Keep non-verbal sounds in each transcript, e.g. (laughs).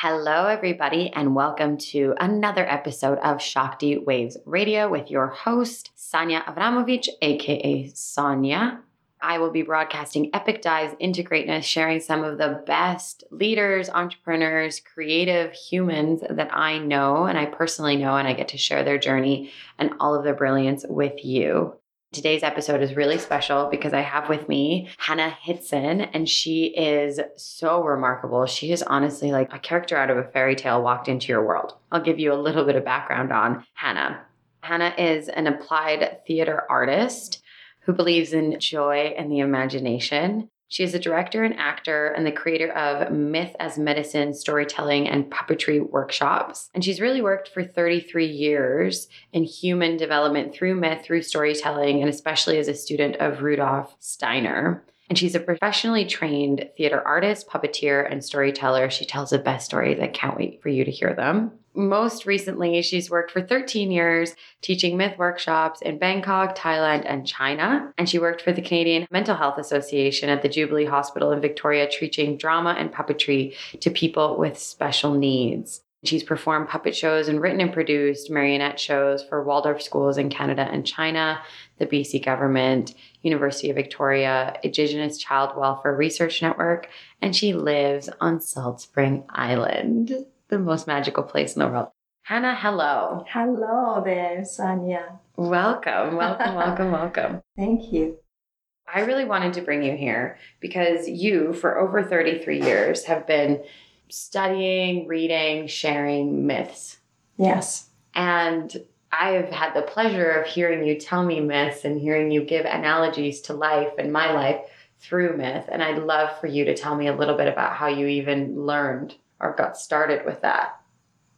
Hello, everybody, and welcome to another episode of Shakti Waves Radio with your host, Sanja Avramovich, aka Sonia. I will be broadcasting epic dives into greatness, sharing some of the best leaders, entrepreneurs, creative humans that I know and I personally know, and I get to share their journey and all of their brilliance with you. Today's episode is really special because I have with me Hannah Hidson, and she is so remarkable. She is honestly like a character out of a fairy tale walked into your world. I'll give you a little bit of background on Hannah. Hannah is an applied theater artist who believes in joy and the imagination. She is a director and actor and the creator of Myth as Medicine storytelling and puppetry workshops. And she's really worked for 33 years in human development through myth, through storytelling, and especially as a student of Rudolf Steiner. And she's a professionally trained theater artist, puppeteer, and storyteller. She tells the best stories. I can't wait for you to hear them most recently, she's worked for 13 years teaching myth workshops in Bangkok, Thailand, and China. And she worked for the Canadian Mental Health Association at the Jubilee Hospital in Victoria, teaching drama and puppetry to people with special needs. She's performed puppet shows and written and produced marionette shows for Waldorf schools in Canada and China, the BC government, University of Victoria, Indigenous Child Welfare Research Network, and she lives on Salt Spring Island the most magical place in the world. Hannah, hello. Hello there, Sonia. Welcome, welcome, welcome, (laughs) welcome. Thank you. I really wanted to bring you here because you, for over 33 years, have been studying, reading, sharing myths. Yes. And I've had the pleasure of hearing you tell me myths and hearing you give analogies to life and my life through myth. And I'd love for you to tell me a little bit about how you even learned or got started with that?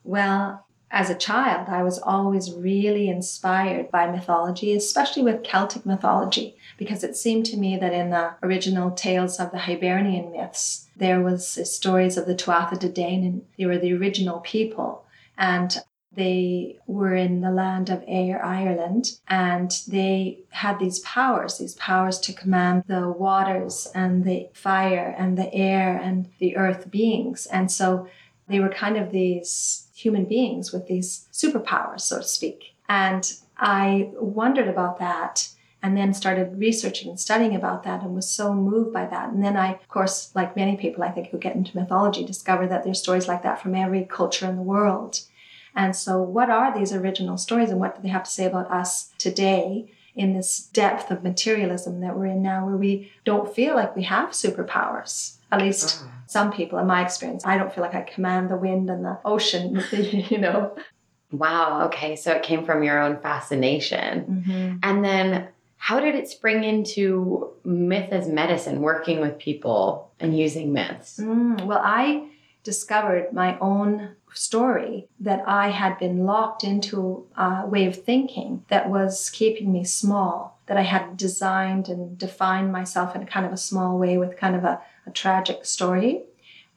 Well, as a child, I was always really inspired by mythology, especially with Celtic mythology, because it seemed to me that in the original tales of the Hibernian myths, there was uh, stories of the Tuatha De Danann. They were the original people, and they were in the land of Éire, Ireland, and they had these powers, these powers to command the waters and the fire and the air and the earth beings. And so they were kind of these human beings with these superpowers, so to speak. And I wondered about that and then started researching and studying about that and was so moved by that. And then I, of course, like many people I think who get into mythology, discover that there's stories like that from every culture in the world. And so, what are these original stories and what do they have to say about us today in this depth of materialism that we're in now, where we don't feel like we have superpowers? At least uh-huh. some people, in my experience, I don't feel like I command the wind and the ocean, (laughs) you know. Wow. Okay. So it came from your own fascination. Mm-hmm. And then how did it spring into myth as medicine, working with people and using myths? Mm, well, I discovered my own story that I had been locked into a way of thinking that was keeping me small, that I had designed and defined myself in kind of a small way with kind of a, a tragic story.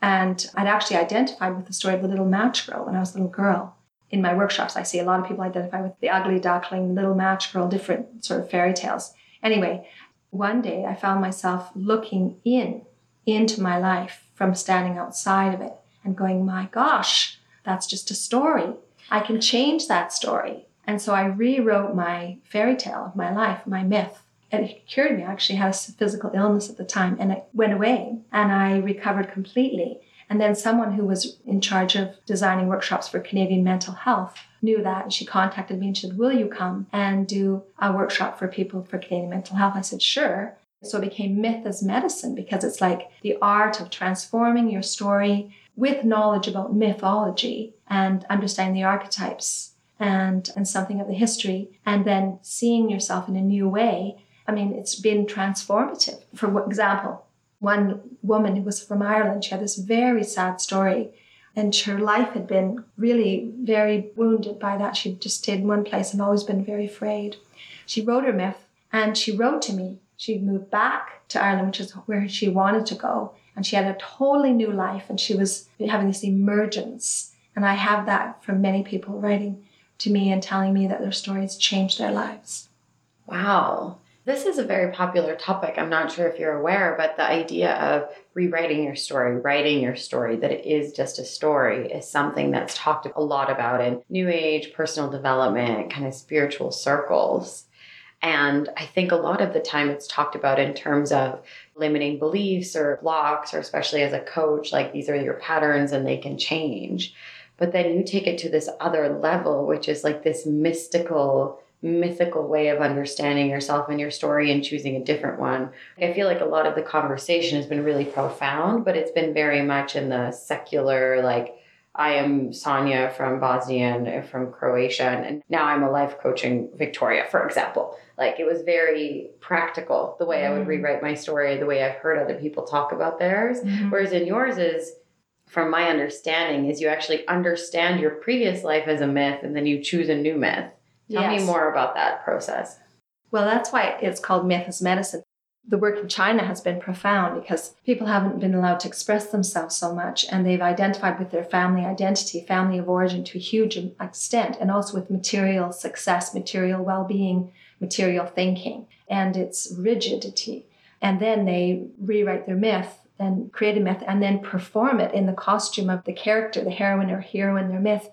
And I'd actually identified with the story of the little match girl when I was a little girl. In my workshops, I see a lot of people identify with the ugly duckling, little match girl, different sort of fairy tales. Anyway, one day I found myself looking in into my life from standing outside of it and going, my gosh, that's just a story. I can change that story. And so I rewrote my fairy tale of my life, my myth. It cured me. I actually had a physical illness at the time and it went away and I recovered completely. And then someone who was in charge of designing workshops for Canadian mental health knew that and she contacted me and said, Will you come and do a workshop for people for Canadian mental health? I said, Sure. So it became myth as medicine because it's like the art of transforming your story with knowledge about mythology and understanding the archetypes and, and something of the history, and then seeing yourself in a new way. I mean, it's been transformative. For example, one woman who was from Ireland, she had this very sad story, and her life had been really very wounded by that. She'd just stayed in one place and always been very afraid. She wrote her myth, and she wrote to me. She moved back to Ireland, which is where she wanted to go and she had a totally new life and she was having this emergence. And I have that from many people writing to me and telling me that their stories changed their lives. Wow. This is a very popular topic. I'm not sure if you're aware, but the idea of rewriting your story, writing your story, that it is just a story, is something that's talked a lot about in New Age, personal development, kind of spiritual circles. And I think a lot of the time it's talked about in terms of limiting beliefs or blocks, or especially as a coach, like these are your patterns and they can change. But then you take it to this other level, which is like this mystical mythical way of understanding yourself and your story and choosing a different one. I feel like a lot of the conversation has been really profound, but it's been very much in the secular, like, I am Sonia from Bosnia and from Croatia, and now I'm a life coaching Victoria, for example. Like it was very practical the way I would mm. rewrite my story, the way I've heard other people talk about theirs. Mm-hmm. Whereas in yours is, from my understanding, is you actually understand your previous life as a myth and then you choose a new myth. Tell yes. me more about that process. Well, that's why it's called myth as medicine. The work in China has been profound because people haven't been allowed to express themselves so much and they've identified with their family identity, family of origin to a huge extent, and also with material success, material well being, material thinking, and its rigidity. And then they rewrite their myth and create a myth and then perform it in the costume of the character, the heroine or hero in their myth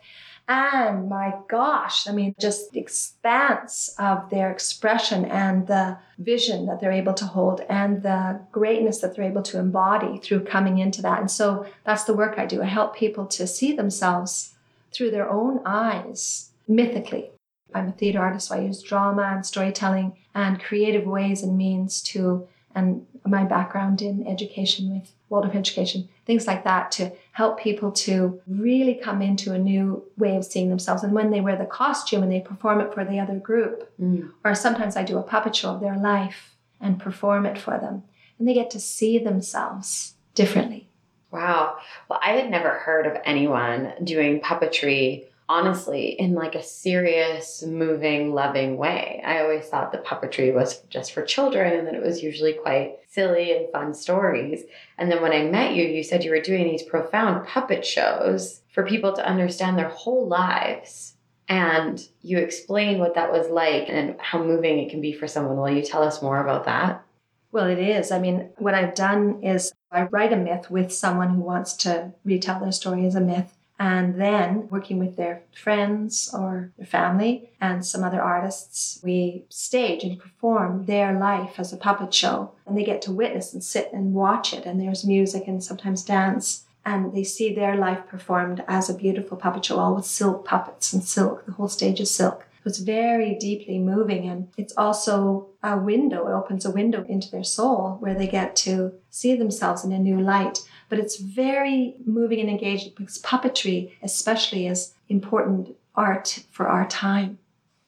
and my gosh, I mean, just the expanse of their expression and the vision that they're able to hold and the greatness that they're able to embody through coming into that. And so that's the work I do. I help people to see themselves through their own eyes, mythically. I'm a theater artist, so I use drama and storytelling and creative ways and means to, and my background in education with Waldorf education, things like that to help people to really come into a new way of seeing themselves. And when they wear the costume and they perform it for the other group, mm. or sometimes I do a puppet show of their life and perform it for them, and they get to see themselves differently. Wow. Well, I had never heard of anyone doing puppetry honestly in like a serious, moving, loving way. I always thought the puppetry was just for children and that it was usually quite silly and fun stories. And then when I met you, you said you were doing these profound puppet shows for people to understand their whole lives. And you explain what that was like and how moving it can be for someone. Will you tell us more about that? Well, it is. I mean, what I've done is I write a myth with someone who wants to retell their story as a myth and then working with their friends or their family and some other artists, we stage and perform their life as a puppet show. And they get to witness and sit and watch it. And there's music and sometimes dance. And they see their life performed as a beautiful puppet show, all with silk puppets and silk. The whole stage is silk. It's very deeply moving and it's also a window. It opens a window into their soul where they get to see themselves in a new light but it's very moving and engaging because puppetry, especially, is important art for our time.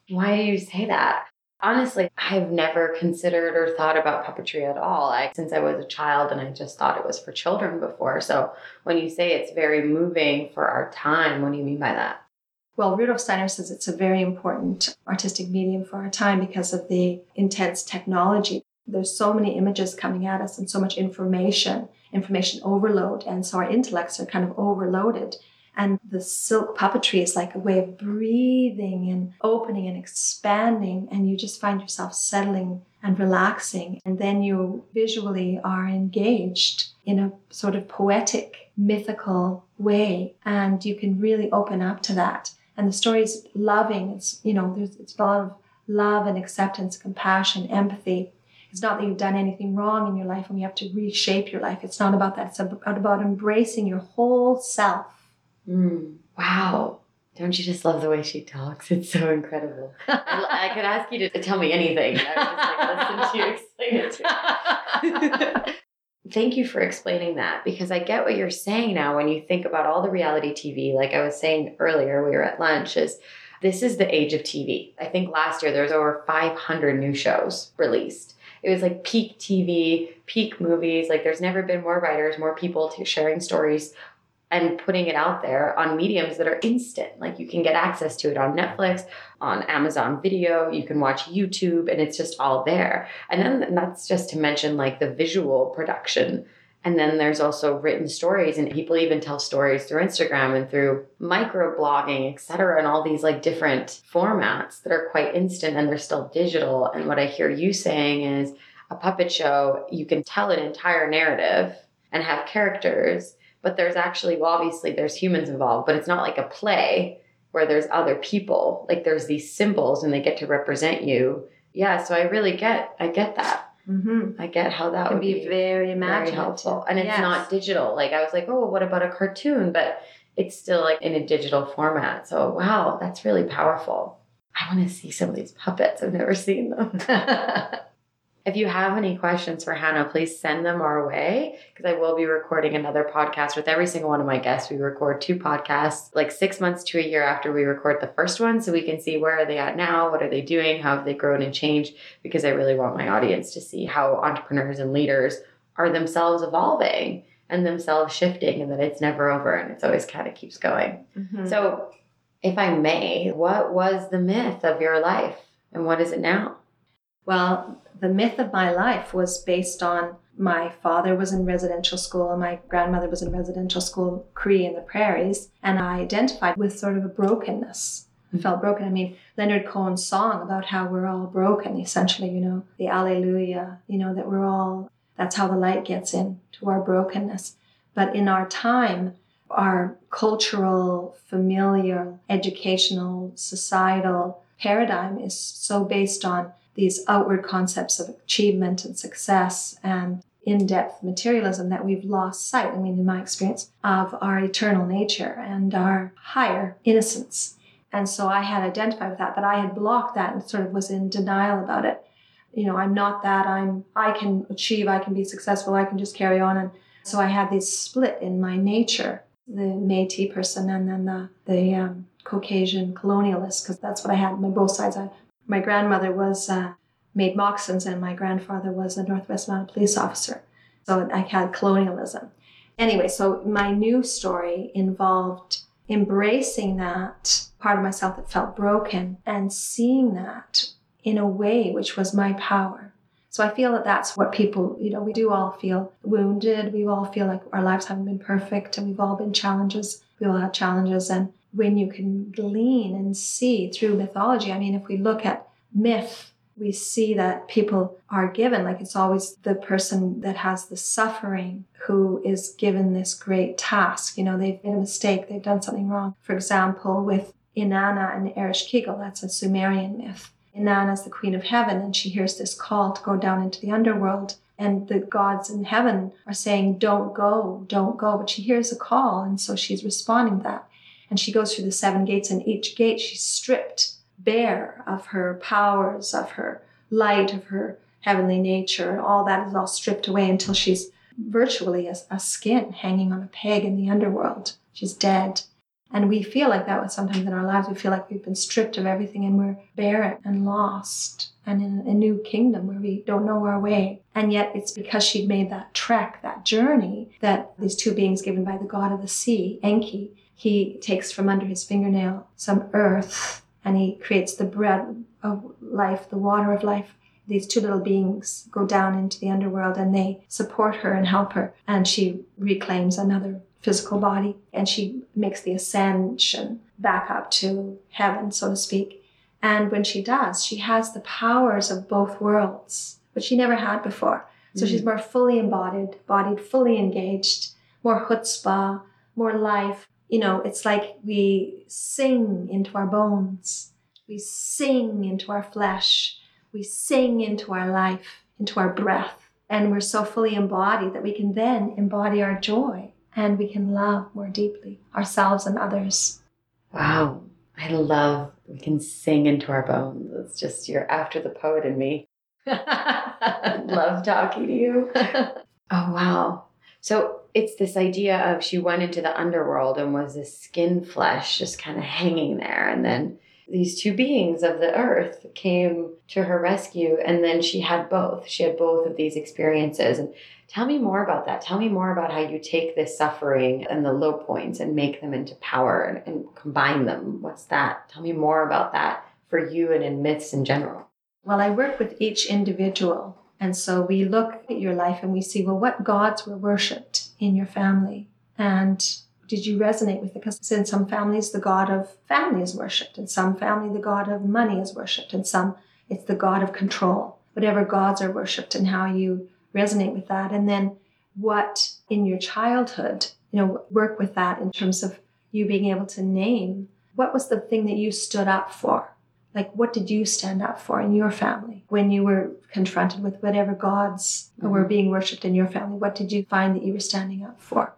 Why do you say that? Honestly, I've never considered or thought about puppetry at all. I, since I was a child and I just thought it was for children before. So when you say it's very moving for our time, what do you mean by that? Well, Rudolf Steiner says it's a very important artistic medium for our time because of the intense technology. There's so many images coming at us and so much information information overload. And so our intellects are kind of overloaded. And the silk puppetry is like a way of breathing and opening and expanding. And you just find yourself settling and relaxing. And then you visually are engaged in a sort of poetic, mythical way. And you can really open up to that. And the story is loving. It's, you know, there's it's a lot of love and acceptance, compassion, empathy. It's not that you've done anything wrong in your life and you have to reshape your life. It's not about that. It's about, about embracing your whole self. Mm, wow. Don't you just love the way she talks? It's so incredible. I, I, could ask you to tell me anything. I would just like listen to you explain it to (laughs) Thank you for explaining that because I get what you're saying now when you think about all the reality TV. Like I was saying earlier, we were at lunch, is this is the age of TV. I think last year there was over 500 new shows released it was like peak TV, peak movies. Like there's never been more writers, more people sharing stories and putting it out there on mediums that are instant. Like you can get access to it on Netflix, on Amazon Video, you can watch YouTube, and it's just all there. And then that's just to mention like the visual production And then there's also written stories, and people even tell stories through Instagram and through microblogging, et cetera, and all these like different formats that are quite instant and they're still digital. And what I hear you saying is a puppet show, you can tell an entire narrative and have characters, but there's actually, well, obviously there's humans involved, but it's not like a play where there's other people. Like there's these symbols and they get to represent you. Yeah, so I really get, I get that. Mm-hmm. I get how that would be, be very very helpful. And it's Yes. not digital. Like I was like, oh, what about a cartoon? But it's still like in a digital format. So wow, that's really powerful. I want to see some of these puppets. I've never seen them. (laughs) if you have any questions for Hannah, please send them our way because I will be recording another podcast with every single one of my guests. We record two podcasts like six months to a year after we record the first one so we can see where are they at now, what are they doing, how have they grown and changed because I really want my audience to see how entrepreneurs and leaders are themselves evolving and themselves shifting and that it's never over and it's always kind of keeps going. Mhm. So, if I may, what was the myth of your life and what is it now? Well, the myth of my life was based on my father was in residential school and my grandmother was in residential school, Cree in the prairies, and I identified with sort of a brokenness. I felt broken. I mean, Leonard Cohen's song about how we're all broken, essentially, you know, the Alleluia, you know, that we're all, that's how the light gets in to our brokenness. But in our time, our cultural, familial, educational, societal paradigm is so based on these outward concepts of achievement and success and in depth materialism that we've lost sight, I mean, in my experience, of our eternal nature and our higher innocence. And so I had identified with that, but I had blocked that and sort of was in denial about it. You know, I'm not that, I'm, I can achieve, I can be successful, I can just carry on. And so I had this split in my nature, the Métis person and then the, the um, Caucasian colonialist, because that's what I had on both sides. I, my grandmother was uh, made moccasins, and my grandfather was a Northwest Mounted police officer. So I had colonialism. Anyway, so my new story involved embracing that part of myself that felt broken and seeing that in a way which was my power. So I feel that that's what people, you know, we do all feel wounded. We all feel like our lives haven't been perfect and we've all been challenges. We all have challenges. And when you can glean and see through mythology, I mean, if we look at myth, we see that people are given, like it's always the person that has the suffering who is given this great task. You know, they've made a mistake, they've done something wrong. For example, with Inanna and Ereshkigal, that's a Sumerian myth. Inanna is the queen of heaven, and she hears this call to go down into the underworld. And the gods in heaven are saying, Don't go, don't go. But she hears a call, and so she's responding to that. And she goes through the seven gates, and each gate she's stripped bare of her powers, of her light, of her heavenly nature. All that is all stripped away until she's virtually a, a skin hanging on a peg in the underworld. She's dead. And we feel like that sometimes in our lives. We feel like we've been stripped of everything and we're barren and lost and in a new kingdom where we don't know our way. And yet it's because she'd made that trek, that journey, that these two beings given by the god of the sea, Enki, he takes from under his fingernail some earth and he creates the bread of life, the water of life. These two little beings go down into the underworld and they support her and help her. And she reclaims another physical body and she makes the ascension back up to heaven, so to speak. And when she does, she has the powers of both worlds, which she never had before. So Mm. she's more fully embodied, bodied, fully engaged, more chutzpah, more life. You know, it's like we sing into our bones, we sing into our flesh, we sing into our life, into our breath. And we're so fully embodied that we can then embody our joy and we can love more deeply ourselves and others. Wow. I love we can sing into our bones. It's just you're after the poet in me. (laughs) love talking to you. (laughs) Oh wow. So it's this idea of she went into the underworld and was this skin flesh just kind of hanging there and then these two beings of the earth came to her rescue and then she had both. She had both of these experiences and tell me more about that. Tell me more about how you take this suffering and the low points and make them into power and, and combine them. What's that? Tell me more about that for you and in myths in general. Well, I work with each individual And so we look at your life and we see, well, what gods were worshipped in your family? And did you resonate with it? Because in some families, the god of family is worshipped. In some family, the god of money is worshipped. In some, it's the god of control. Whatever gods are worshipped and how you resonate with that. And then what in your childhood, you know, work with that in terms of you being able to name what was the thing that you stood up for? Like, what did you stand up for in your family when you were confronted with whatever gods mm-hmm. were being worshipped in your family? What did you find that you were standing up for?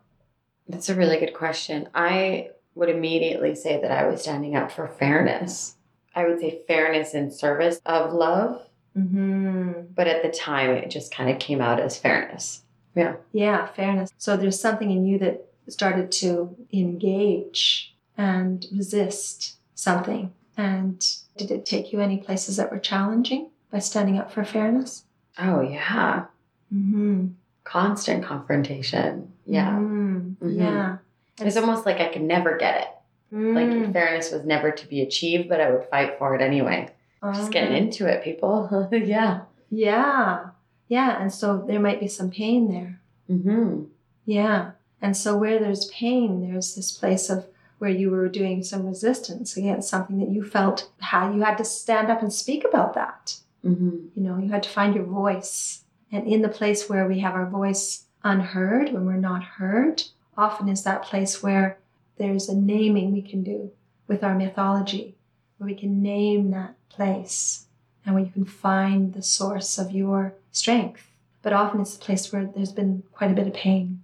That's a really good question. I would immediately say that I was standing up for fairness. I would say fairness in service of love. Mm-hmm. But at the time, it just kind of came out as fairness. Yeah. Yeah, fairness. So there's something in you that started to engage and resist something. And did it take you any places that were challenging by standing up for fairness? Oh, yeah. Mm-hmm. Constant confrontation. Yeah. Mm-hmm. Mm-hmm. Yeah. It's almost like I could never get it. Like mm. fairness was never to be achieved, but I would fight for it anyway. Just getting into it, people. (laughs) yeah. Yeah. Yeah. And so there might be some pain there. Mm-hmm. Yeah. And so where there's pain, there's this place of where you were doing some resistance against something that you felt how you had to stand up and speak about that. Mm-hmm. You know, you had to find your voice. And in the place where we have our voice unheard, when we're not heard, often is that place where there's a naming we can do with our mythology, where we can name that place and where you can find the source of your strength. But often it's a place where there's been quite a bit of pain.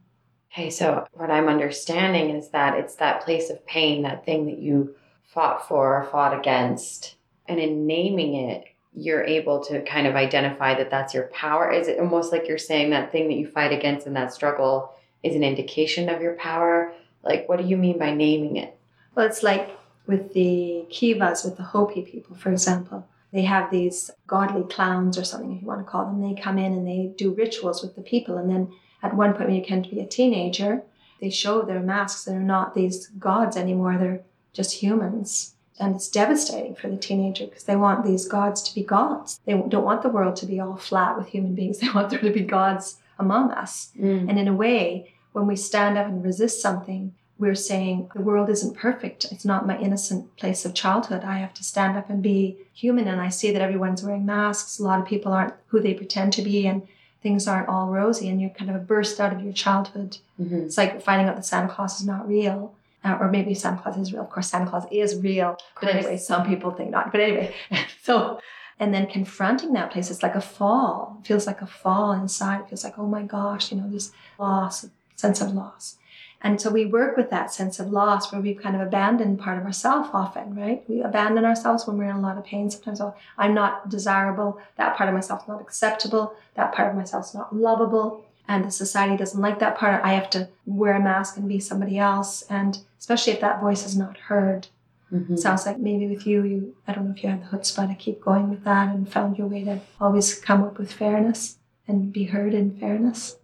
Okay, so what I'm understanding is that it's that place of pain, that thing that you fought for or fought against. And in naming it, you're able to kind of identify that that's your power. Is it almost like you're saying that thing that you fight against in that struggle is an indication of your power? Like, what do you mean by naming it? Well, it's like with the Kivas, with the Hopi people, for example. They have these godly clowns or something, if you want to call them. They come in and they do rituals with the people. And then at one point, when you can be a teenager, they show their masks. They're not these gods anymore, they're just humans. And it's devastating for the teenager because they want these gods to be gods. They don't want the world to be all flat with human beings. (laughs) They want there to be gods among us. Mm. And in a way, when we stand up and resist something, we're saying the world isn't perfect. It's not my innocent place of childhood. I have to stand up and be human. And I see that everyone's wearing masks. A lot of people aren't who they pretend to be, and things aren't all rosy. And you're kind of a burst out of your childhood. Mm-hmm. It's like finding out that Santa Claus is not real. Uh, or maybe Santa Claus is real. Of course, Santa Claus is real. But anyway, some people think not. But anyway, (laughs) so and then confronting that place it's like a fall it feels like a fall inside it feels like oh my gosh you know this loss sense of loss and so we work with that sense of loss where we've kind of abandoned part of ourselves often, right? We abandon ourselves when we're in a lot of pain. Sometimes oh, I'm not desirable. That part of myself is not acceptable. That part of myself is not lovable. And the society doesn't like that part. I have to wear a mask and be somebody else. And especially if that voice is not heard. Mm-hmm. Sounds like maybe with you, you I don't know if you had the chutzpah to keep going with that and found your way to always come up with fairness and be heard in fairness.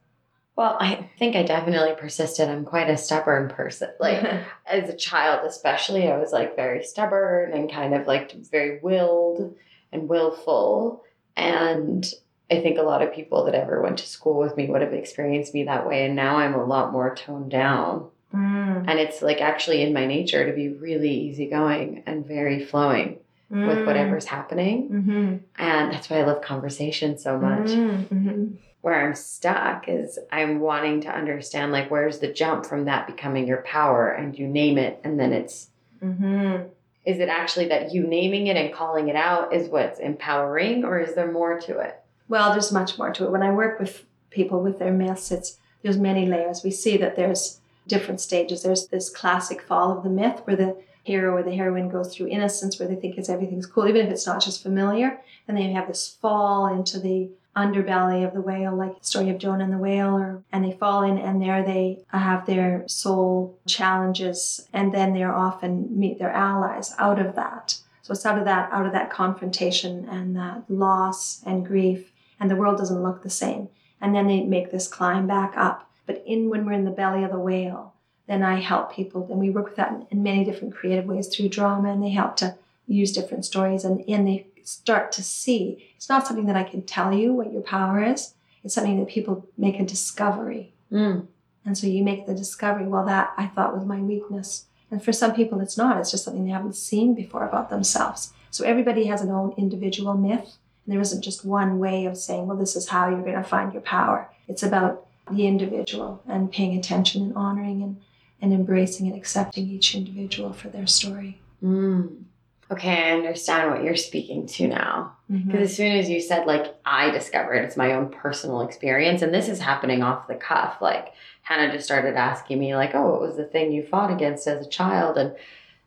Well, I think I definitely persisted. I'm quite a stubborn person. (laughs) Like as a child, especially, I was like very stubborn and kind of like very willed and willful. And I think a lot of people that ever went to school with me would have experienced me that way. And now I'm a lot more toned down. Mm. And it's like actually in my nature to be really easygoing and very flowing mm. with whatever's happening. Mm-hmm. And that's why I love conversation so much. Mm, mm-hmm where I'm stuck is I'm wanting to understand like where's the jump from that becoming your power and you name it and then it's mm-hmm. is it actually that you naming it and calling it out is what's empowering or is there more to it? Well, there's much more to it. When I work with people with their myths, it's there's many layers. We see that there's different stages. There's this classic fall of the myth where the hero or the heroine goes through innocence where they think it's everything's cool, even if it's not just familiar. And then you have this fall into the underbelly of the whale, like the story of Jonah and the whale, or, and they fall in and there they have their soul challenges and then they're often meet their allies out of that. So it's out of that, out of that confrontation and that loss and grief, and the world doesn't look the same. And then they make this climb back up. But in when we're in the belly of the whale, then I help people, and we work with that in many different creative ways through drama, and they help to use different stories, and, and they start to see it's not something that I can tell you what your power is. It's something that people make a discovery. Mm. And so you make the discovery, well, that I thought was my weakness. And for some people, it's not. It's just something they haven't seen before about themselves. So everybody has an own individual myth. And there isn't just one way of saying, well, this is how you're going to find your power. It's about the individual and paying attention and honoring and, and embracing and accepting each individual for their story. Mm. Okay, I understand what you're speaking to now. Mm-hmm. Because as soon as you said, like, I discovered it's my own personal experience, and this is happening off the cuff. Like, Hannah just started asking me, like, oh, what was the thing you fought against as a child? And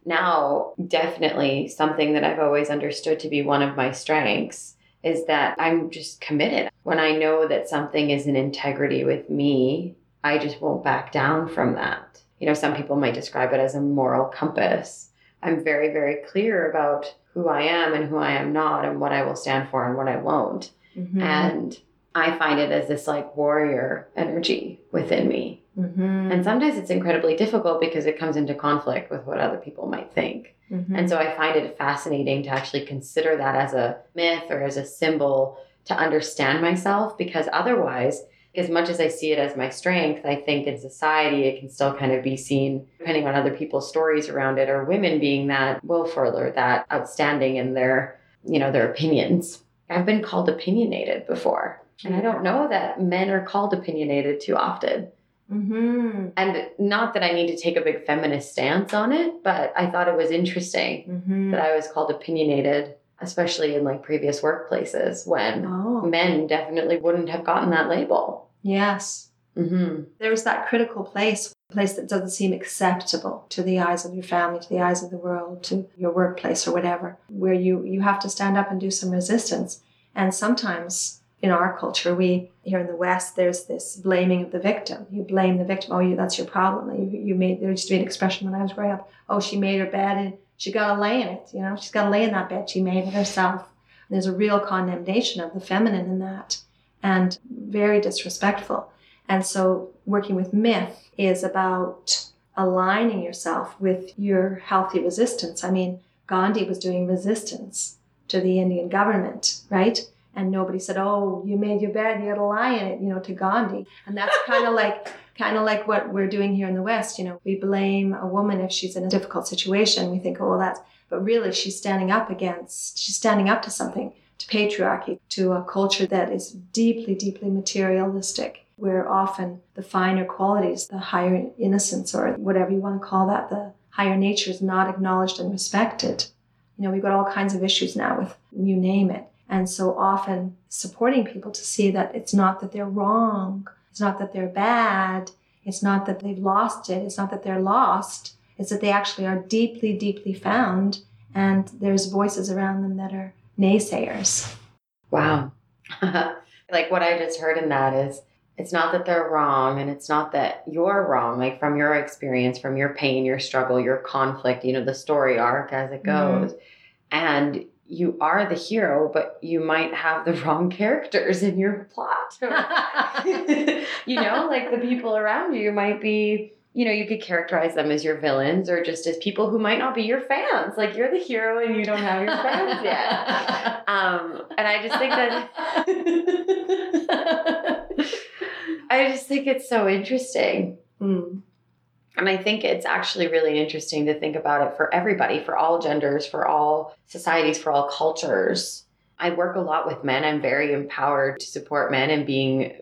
now, definitely something that I've always understood to be one of my strengths is that I'm just committed. When I know that something is in integrity with me, I just won't back down from that. You know, some people might describe it as a moral compass. I'm very, very clear about who I am and who I am not and what I will stand for and what I won't. Mhm. And I find it as this like warrior energy within me. Mhm. And sometimes it's incredibly difficult because it comes into conflict with what other people might think. Mhm. And so I find it fascinating to actually consider that as a myth or as a symbol to understand myself because otherwise, as much as I see it as my strength, I think in society it can still kind of be seen, depending on other people's stories around it, or women being that willful or that outstanding in their, you know, their opinions. I've been called opinionated before. And I don't know that men are called opinionated too often. Mhm. And not that I need to take a big feminist stance on it, but I thought it was interesting Mhm. that I was called opinionated, especially in like previous workplaces when Oh, men definitely wouldn't have gotten that label. yes. hmm There's that critical place, a place that doesn't seem acceptable to the eyes of your family, to the eyes of the world, to your workplace or whatever, where you, you have to stand up and do some resistance. And sometimes in our culture, we here in the West, there's this blaming of the victim. You blame the victim. Oh, you, that's your problem. You, you made there used to be an expression when I was growing up. Oh, she made her bed and she got to lay in it. You know, she's got to lay in that bed. She made herself. There's a real condemnation of the feminine in that, and very disrespectful. And so, working with myth is about aligning yourself with your healthy resistance. I mean, Gandhi was doing resistance to the Indian government, right? And nobody said, "Oh, you made your bed, you got to lie in it," you know, to Gandhi. And that's kind of like kind of like what we're doing here in the West. You know, we blame a woman if she's in a difficult situation. We think, "Oh, well, that's," but really, she's standing up against, she's standing up to something, to patriarchy, to a culture that is deeply, deeply materialistic where often the finer qualities, the higher innocence, or whatever you want to call that, the higher nature is not acknowledged and respected. You know, we've got all kinds of issues now with you name it. And so often supporting people to see that it's not that they're wrong, it's not that they're bad, it's not that they've lost it, it's not that they're lost, it's that they actually are deeply, deeply found, and there's voices around them that are naysayers. Wow. (laughs) like what I just heard in that is it's not that they're wrong and it's not that you're wrong, like from your experience, from your pain, your struggle, your conflict, you know, the story arc as it Mhm. goes. And you are the hero, but you might have the (laughs) wrong characters in your plot. (laughs) (laughs) you know, like the people around you might be, you know, you could characterize them as your villains or just as people who might not be your fans. Like you're the hero and you don't have your fans yet. Um, and I just think that I just think it's so interesting. Mm. And I think it's actually really interesting to think about it for everybody, for all genders, for all societies, for all cultures. I work a lot with men. I'm very empowered to support men and being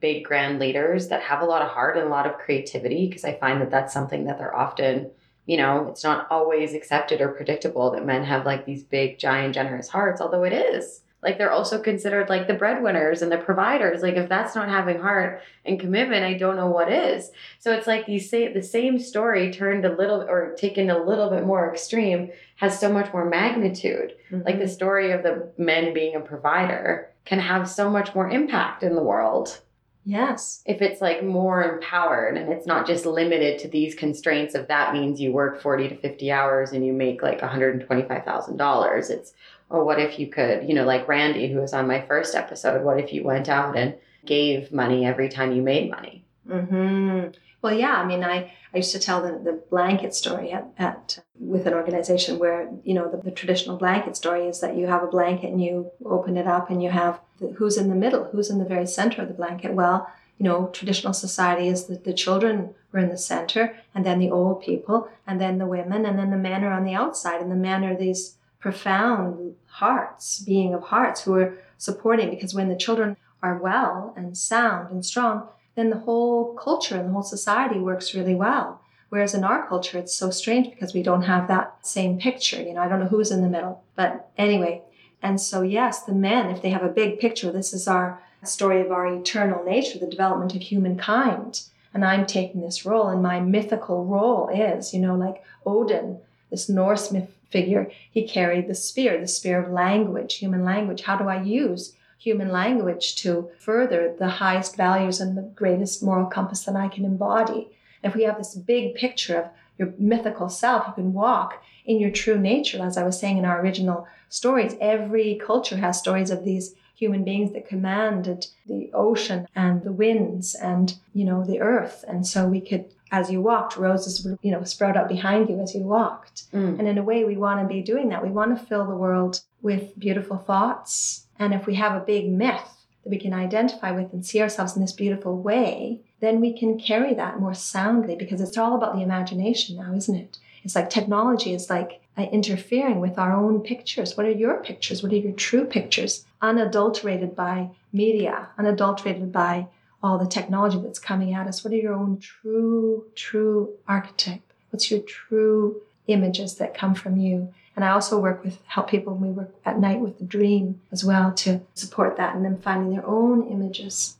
big, grand leaders that have a lot of heart and a lot of creativity because I find that that's something that they're often, you know, it's not always accepted or predictable that men have like these big, giant, generous hearts, although it is. Like they're also considered like the breadwinners and the providers. Like if that's not having heart and commitment, I don't know what is. So it's like these say the same story turned a little or taken a little bit more extreme has so much more magnitude. Mm-hmm. Like the story of the men being a provider can have so much more impact in the world Yes. if it's like more empowered and it's not just limited to these constraints of that means you work 40 to 50 hours and you make like $125,000. It's, or what if you could, you know, like Randy, who was on my first episode, what if you went out and gave money every time you made money? hmm Well, yeah. I mean, I, I used to tell the, the blanket story at, at with an organization where you know the, the traditional blanket story is that you have a blanket and you open it up and you have the, who's in the middle, who's in the very center of the blanket. Well, you know, traditional society is that the children were in the center, and then the old people, and then the women, and then the men are on the outside, and the men are these profound hearts, being of hearts, who are supporting. Because when the children are well and sound and strong, then the whole culture and the whole society works really well. Whereas in our culture, it's so strange because we don't have that same picture. You know, I don't know who's in the middle, but anyway. And so, yes, the men, if they have a big picture, this is our story of our eternal nature, the development of humankind. And I'm taking this role, and my mythical role is, you know, like Odin, this Norse myth figure, he carried the spear, the spear of language, human language. How do I use human language to further the highest values and the greatest moral compass that I can embody. If we have this big picture of your mythical self, you can walk in your true nature. As I was saying in our original stories, every culture has stories of these human beings that commanded the ocean and the winds and you know the earth and so we could as you walked roses would you know sprout out behind you as you walked mm. and in a way we want to be doing that we want to fill the world with beautiful thoughts and if we have a big myth that we can identify with and see ourselves in this beautiful way, then we can carry that more soundly because it's all about the imagination now, isn't it? It's like technology is like uh, interfering with our own pictures. What are your pictures? What are your true pictures? Unadulterated by media, unadulterated by all the technology that's coming at us. What are your own true, true archetype? What's your true images that come from you? And I also work with help people when we work at night with the dream as well to support that and them finding their own images.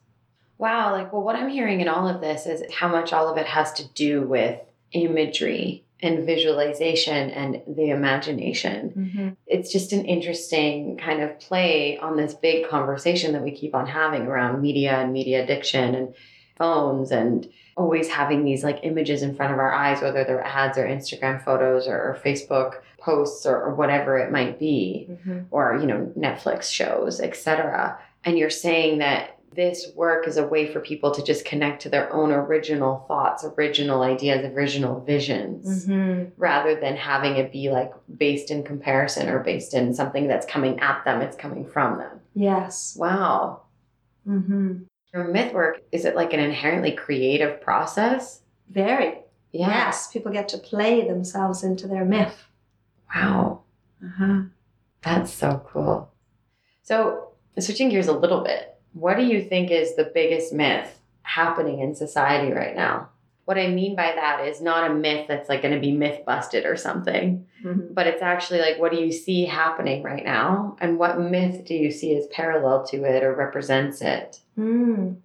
Wow, like well what I'm hearing in all of this is how much all of it has to do with imagery and visualization and the imagination. Mm-hmm. It's just an interesting kind of play on this big conversation that we keep on having around media and media addiction and phones and always having these like images in front of our eyes, whether they're ads or Instagram photos or, Facebook posts or, or, whatever it might be, mm-hmm. or you know Netflix shows, etc. And you're saying that this work is a way for people to just connect to their own original thoughts, original ideas, original visions, mm-hmm. rather than having it be like based in comparison or based in something that's coming at them. It's coming from them. Yes. Wow. Mm-hmm. Your myth work, is it like an inherently creative process? Very. Yeah. Yes, people get to play themselves into their myth. Wow. Uh-huh. That's so cool. So, switching gears a little bit, what do you think is the biggest myth happening in society right now? What I mean by that is not a myth that's like going to be myth busted or something, mm-hmm. but it's actually like, what do you see happening right now? And what myth do you see as parallel to it or represents it? Mm.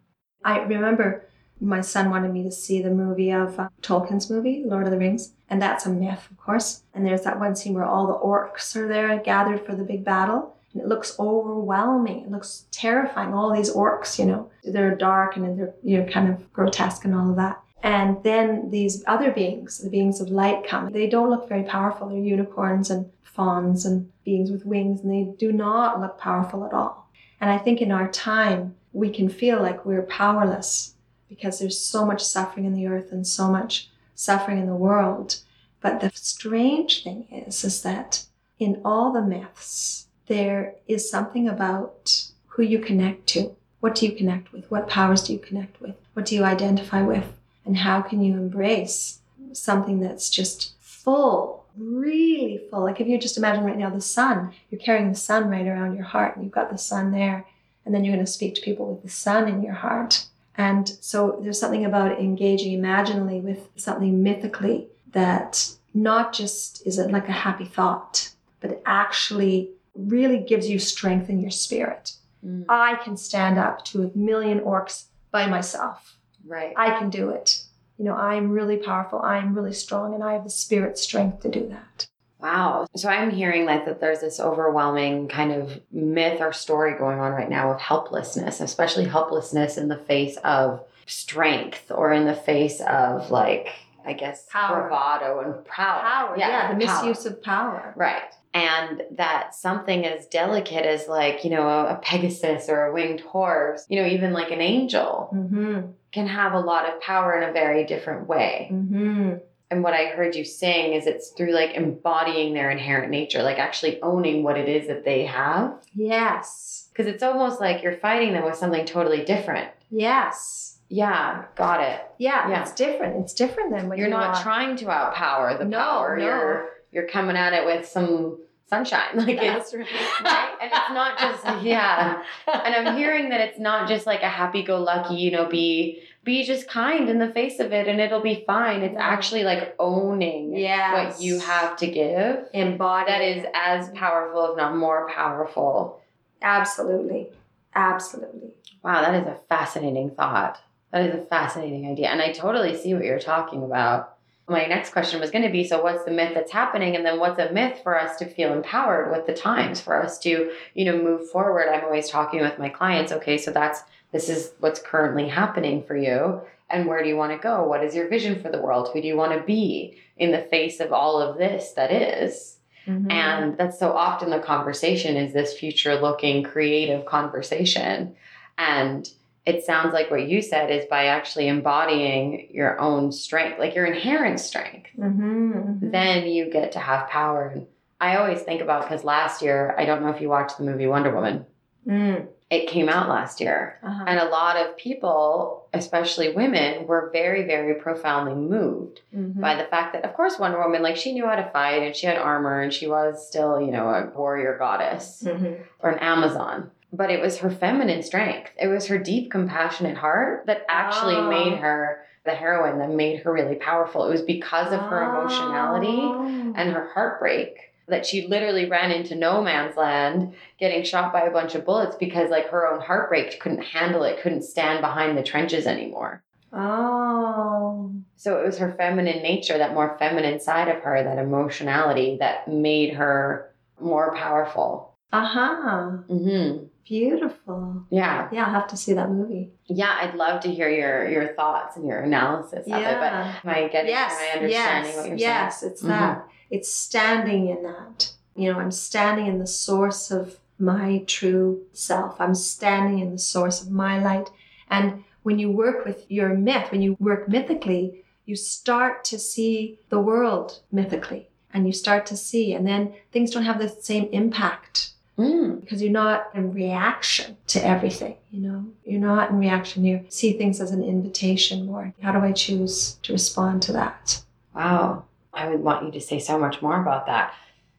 I remember my son wanted me to see the movie of uh, Tolkien's movie, Lord of the Rings, and that's a myth, of course. And there's that one scene where all the orcs are there gathered for the big battle, it looks overwhelming. It looks terrifying. All these orcs, you know, they're dark and they're you know kind of grotesque and all of that. And then these other beings, the beings of light, come. They don't look very powerful. They're unicorns and fauns and beings with wings, and they do not look powerful at all. And I think in our time, we can feel like we're powerless because there's so much suffering in the earth and so much suffering in the world. But the strange thing is, is that in all the myths, there is something about who you connect to. What do you connect with? What powers do you connect with? What do you identify with? And how can you embrace something that's just full, really full? Like if you just imagine right now the sun, you're carrying the sun right around your heart and you've got the sun there. And then you're going to speak to people with the sun in your heart. And so there's something about engaging imaginally with something mythically that not just is it like a happy thought, but actually really gives you strength in your spirit. Mm. I can stand up to a million orcs by myself. Right. I can do it. You know, I'm really powerful. I'm really strong and I have the spirit strength to do that. Wow. So I'm hearing like that there's this overwhelming kind of myth or story going on right now of helplessness, especially helplessness in the face of strength or in the face of like I guess power. bravado and power. Power, yeah, yeah the misuse of power. Right. And that something as delicate as like you know a, a pegasus or a winged horse you know even like an angel Mm-hmm. can have a lot of power in a very different way Mm-hmm. and what i heard you saying is it's through like embodying their inherent nature like actually owning what it is that they have Yes. because it's almost like you're fighting them with something totally different Yes. yeah got it Yeah, Yeah. it's different. It's different than what you're you not trying to outpower the No, power no. you're you're coming at it with some sunshine (laughs) like it's right. right? And it's not just (laughs) yeah. (laughs) And I'm hearing that it's not just like a happy-go-lucky, you know, be be just kind in the face of it, and it'll be fine. It's mm-hmm. actually like owning Yes. what you have to give. embody That is as powerful, if not more powerful. absolutely, absolutely. Wow, that is a fascinating thought. That is a fascinating idea, and I totally see what you're talking about. My next question was going to be so what's the myth that's happening? And then what's a myth for us to feel empowered with the times for us to you know move forward? I'm always talking with my clients okay so that's this is what's currently happening for you. And where do you want to go? What is your vision for the world? Who do you want to be in the face of all of this that is? Mhm. and that's so often the conversation is this future looking creative conversation. And it sounds like what you said is by actually embodying your own strength like your inherent strength Mhm, mhm. then you get to have power and i always think about because last year i don't know if you watched the movie wonder woman Mm. it came out last year Uh-huh. and a lot of people especially women were very very profoundly moved Mhm. by the fact that of course wonder woman like she knew how to fight and she had armor and she was still you know a warrior goddess Mhm. or an amazon but it was her feminine strength it was her deep compassionate heart that actually Oh. made her the heroine that made her really powerful it was because of her emotionality Oh. and her heartbreak that she literally ran into no man's land getting shot by a bunch of bullets because like her own heartbreak couldn't handle it couldn't stand behind the trenches anymore Oh. so it was her feminine nature that more feminine side of her that emotionality that made her more powerful Uh-huh. hmm Beautiful. yeah Yeah, I'll have to see that movie. yeah i'd love to hear your your thoughts and your analysis of it but am i getting yes, am i understanding yes, what you're yes, saying Yes, it's Mhm. that. It's standing in that. You know, I'm standing in the source of my true self. I'm standing in the source of my light. And when you work with your myth, when you work mythically, you start to see the world mythically and you start to see, and then things don't have the same impact Mm. because you're not in reaction to everything you know you're not in reaction you see things as an invitation more how do i choose to respond to that Wow. I would want you to say so much more about that.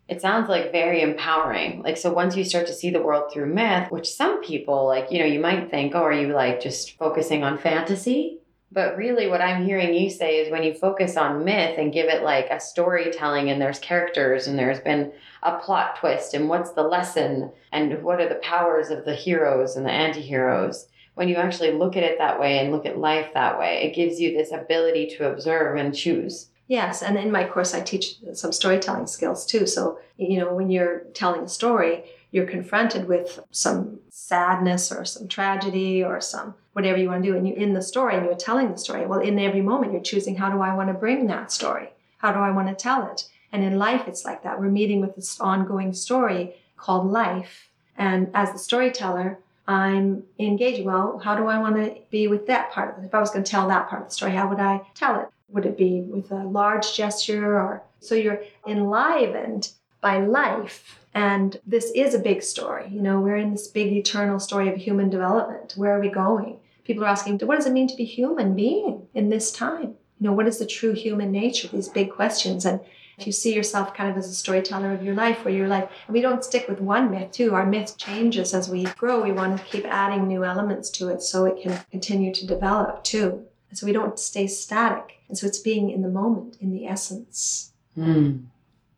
It sounds like very empowering. Like, so once you start to see the world through myth, which some people, like, you know, you might think, oh, are you like just focusing on fantasy? But really, what I'm hearing you say is when you focus on myth and give it like a storytelling and there's characters and there's been a plot twist and what's the lesson and what are the powers of the heroes and the anti heroes, when you actually look at it that way and look at life that way, it gives you this ability to observe and choose. yes and in my course i teach some storytelling skills too so you know when you're telling a story you're confronted with some sadness or some tragedy or some whatever you want to do and you're in the story and you're telling the story well in every moment you're choosing how do i want to bring that story? How do i want to tell it? And in life it's like that. We're meeting with this ongoing story called life. And as the storyteller i'm engaging well how do i want to be with that part of it? If i was going to tell that part of the story how would i tell it? Would it be with a large gesture or so you're enlivened by life. And this is a big story you know we're in this big eternal story of human development. Where are we going people are asking what does it mean to be human being in this time? You know what is the true human nature? These big questions. And if you see yourself kind of as a storyteller of your life where your life, and we don't stick with one myth too. Our myth changes as we grow. We want to keep adding new elements to it so it can continue to develop too. And so we don't stay static. And so it's being in the moment in the essence. Hmm.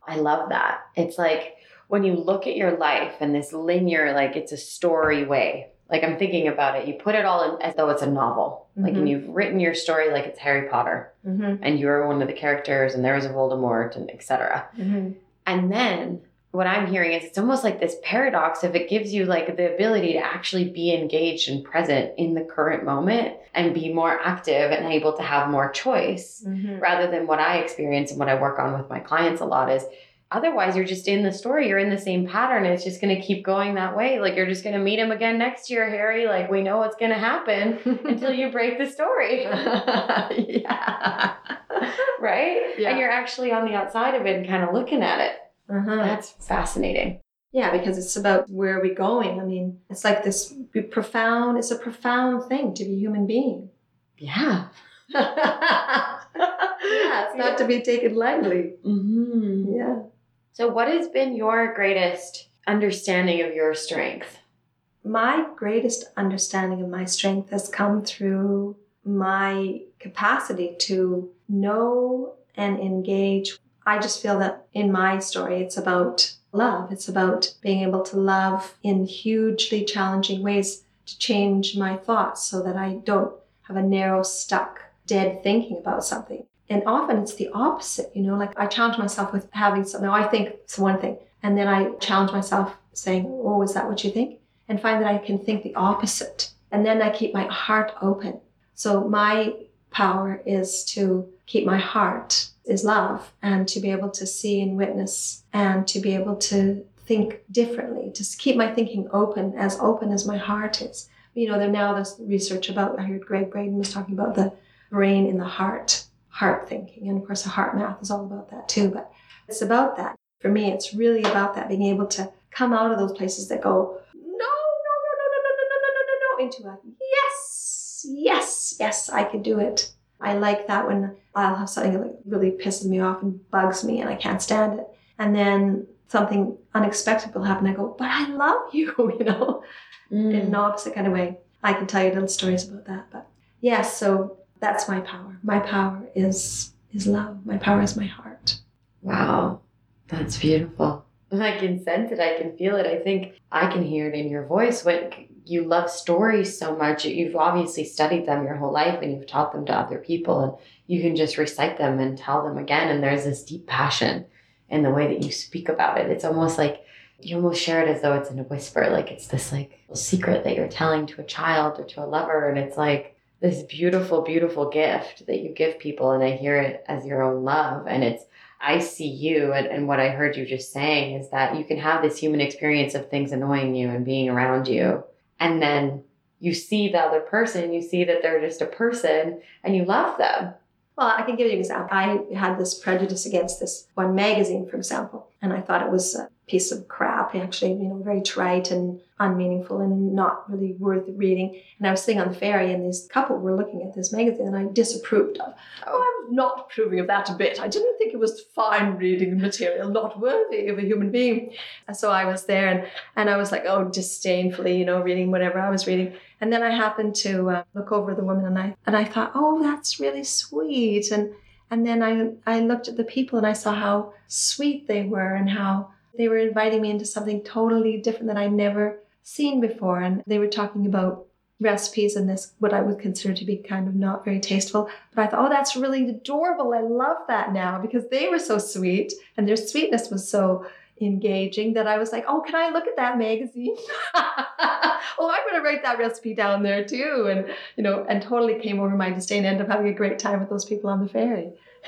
I love that. It's like when you look at your life in this linear, like it's a story way. Like I'm thinking about it, you put it all in as though it's a novel. Like, and you've written your story like it's Harry Potter, mm-hmm. and you're one of the characters, and there's a Voldemort, and etc. Mm-hmm. And then what I'm hearing is it's almost like this paradox of it gives you like the ability to actually be engaged and present in the current moment and be more active and able to have more choice Mm-hmm. rather than what I experience and what I work on with my clients a lot is otherwise you're just in the story you're in the same pattern it's just going to keep going that way like you're just going to meet him again next year harry like we know what's going to happen (laughs) until you break the story (laughs) yeah. right Yeah. and you're actually on the outside of it and kind of looking at it Uh-huh. that's fascinating Yeah, because it's about where are we going. I mean, it's like this profound, it's a profound thing to be a human being. yeah (laughs) yeah, it's not to be taken lightly. hmm Yeah. So what has been your greatest understanding of your strength My greatest understanding of my strength has come through my capacity to know and engage. I just feel that in my story, it's about love. It's about being able to love in hugely challenging ways to change my thoughts so that I don't have a narrow, stuck, dead thinking about something. And often it's the opposite, you know, like I challenge myself with having something. I think it's one thing. And then I challenge myself saying, Oh, is that what you think? And find that I can think the opposite. And then I keep my heart open. So my power is to keep my heart is love and to be able to see and witness and to be able to think differently, to keep my thinking open, as open as my heart is. You know, there now there's research about, I heard Gregg Braden was talking about the brain in the heart, heart thinking. And of course, the HeartMath is all about that too. But it's about that. For me, it's really about that, being able to come out of those places that go, no, no, no, no, no, no, no, no, no, no, no, into a yes, yes, yes, I can do it. I like that when I'll have something that like really pisses me off and bugs me and I can't stand it. And then something unexpected will happen. I go, but I love (laughs) you, you know, mm. in an opposite kind of way. I can tell you little stories about that. But yeah, so that's my power. My power is is love. My power is my heart. Wow, that's beautiful. I can sense it. I can feel it. I think I can hear it in your voice when you love stories so much. You've obviously studied them your whole life and you've taught them to other people, and you can just recite them and tell them again. And there's this deep passion in the way that you speak about it. It's almost like you almost share it as though it's in a whisper, like it's this like secret that you're telling to a child or to a lover, and it's like this beautiful, beautiful gift that you give people. And I hear it as your own love, and it's I see you, and, and what I heard you just saying is that you can have this human experience of things annoying you and being around you. And then you see the other person, you see that they're just a person, and you love them. Well, I can give you an example. I had this prejudice against this one magazine, for example, and I thought it was a piece of crap, actually, you know, very trite and unmeaningful and not really worth reading. And I was sitting on the ferry, and this couple were looking at this magazine, and I disapproved of. Oh, I was not approving of that a bit. I didn't think it was fine reading material, not worthy of a human being. And so I was there, and, and I was like, oh, disdainfully, you know, reading whatever I was reading. And then I happened to uh, look over the woman, and I and I thought, oh, that's really sweet. And and then I I looked at the people, and I saw how sweet they were, and how they were inviting me into something totally different that I'd never seen before. And they were talking about recipes and this what I would consider to be kind of not very tasteful. But I thought, oh, that's really adorable. I love that now because they were so sweet and their sweetness was so engaging that I was like, oh, can I look at that magazine? (laughs) oh, I'm going to write that recipe down there too. And, you know, and totally came over my disdain, ended up having a great time with those people on the ferry. (laughs)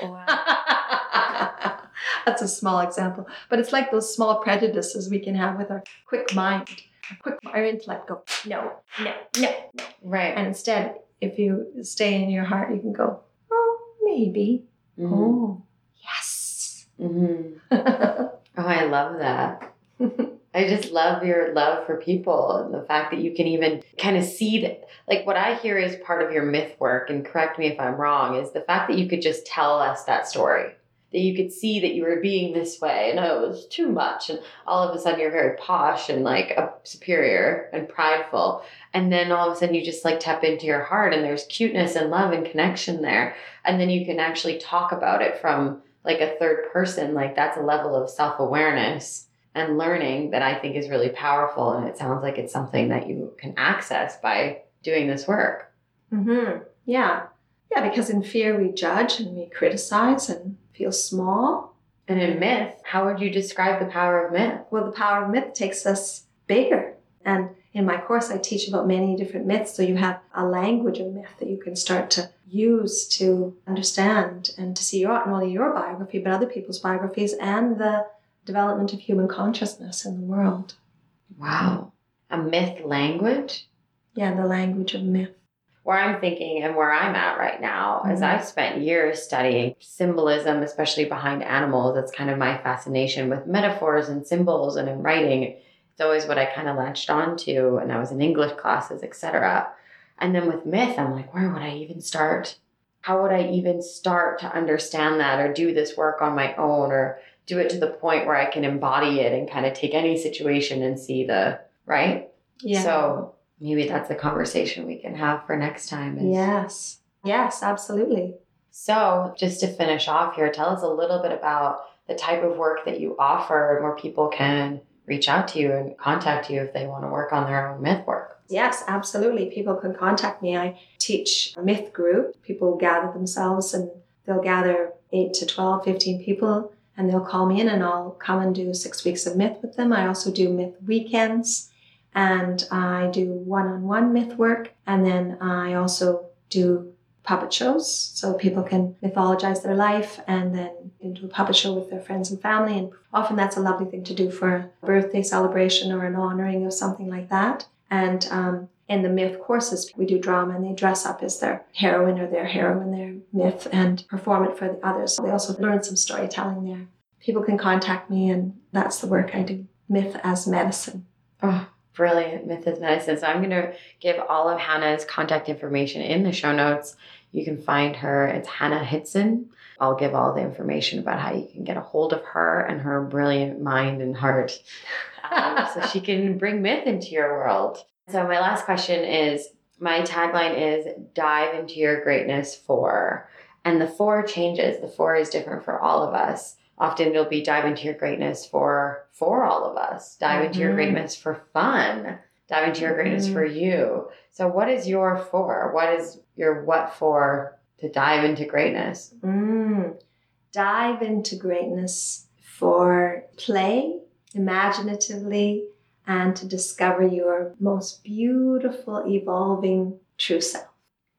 (laughs) That's a small example. But it's like those small prejudices we can have with our quick mind, our quick our intellect go, no, no, no, no. Right. And instead, if you stay in your heart, you can go, oh, maybe. Mhm. Oh, yes. Mhm. (laughs) Oh, I love that. (laughs) I just love your love for people and the fact that you can even kind of see that. Like, what I hear is part of your myth work, and correct me if I'm wrong, is the fact that you could just tell us that story. That you could see that you were being this way, and oh, it was too much, and all of a sudden you're very posh and like a superior and prideful. And then all of a sudden you just like tap into your heart, and there's cuteness and love and connection there. And then you can actually talk about it from like a third person. Like, that's a level of self awareness and learning that I think is really powerful. And it sounds like it's something that you can access by doing this work. Mm-hmm. Yeah. Yeah, because in fear we judge and we criticize and feel small. And in myth, how would you describe the power of myth? Well, the power of myth takes us bigger. And in my course, I teach about many different myths. So you have a language of myth that you can start to use to understand and to see your, not only your biography, but other people's biographies and the development of human consciousness in the world. Wow. A myth language? Yeah, the language of myth. Where I'm thinking and where I'm at right now is Mhm. I've spent years studying symbolism, especially behind animals. That's kind of my fascination with metaphors and symbols and in writing. It's always what I kind of latched onto and I was in English classes, etc. And then with myth, I'm like, where would I even start? How would I even start to understand that or do this work on my own or do it to the point where I can embody it and kind of take any situation and see the right? Yeah. So maybe that's a conversation we can have for next time. is- yes. Yes, absolutely. So just to finish off here, tell us a little bit about the type of work that you offer and where people can reach out to you and contact you if they want to work on their own myth work. Yes, absolutely. People can contact me. I teach a myth group. People gather themselves and they'll gather 8 to 12, 15 people and they'll call me in and I'll come and do six weeks of myth with them. I also do myth weekends and I do one on one myth work. And then I also do puppet shows so people can mythologize their life and then do a puppet show with their friends and family. And often that's a lovely thing to do for a birthday celebration or an honoring of something like that. And um, in the myth courses, we do drama and they dress up as their heroine or their hero in their myth and perform it for the others. They also learn some storytelling there. People can contact me, and that's the work I do myth as medicine. Oh, brilliant. Myth as medicine. So I'm going to give all of Hannah's contact information in the show notes. You can find her. It's Hannah Hidson. I'll give all the information about how you can get a hold of her and her brilliant mind and heart um, so she (laughs) can bring myth into your world. So, my last question is my tagline is dive into your greatness for. And the four changes. The four is different for all of us. Often it'll be dive into your greatness for for all of us. Dive into your Mhm. greatness for fun. Dive into your greatness for you. So what is your for? What is your what for to dive into greatness? Mm. Dive into greatness for play, imaginatively, and to discover your most beautiful, evolving true self.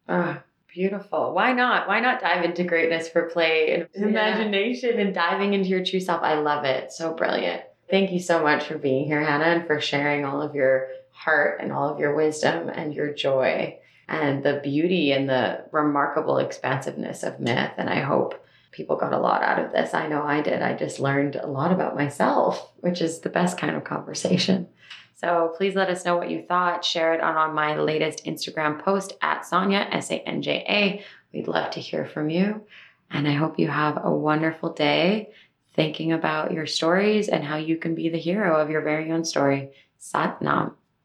Ah, beautiful. Why not? Why not dive into greatness for play and Yeah. imagination and diving into your true self? I love it. So brilliant. Thank you so much for being here, Hannah, and for sharing all of your heart and all of your wisdom and your joy and the beauty and the remarkable expansiveness of myth. And I hope people got a lot out of this. I know I did. I just learned a lot about myself, which is the best kind of conversation. So please let us know what you thought. Share it on, on my latest Instagram post at Sanja, S A N J A. We'd love to hear from you. And I hope you have a wonderful day thinking about your stories and how you can be the hero of your very own story. Sat Nam.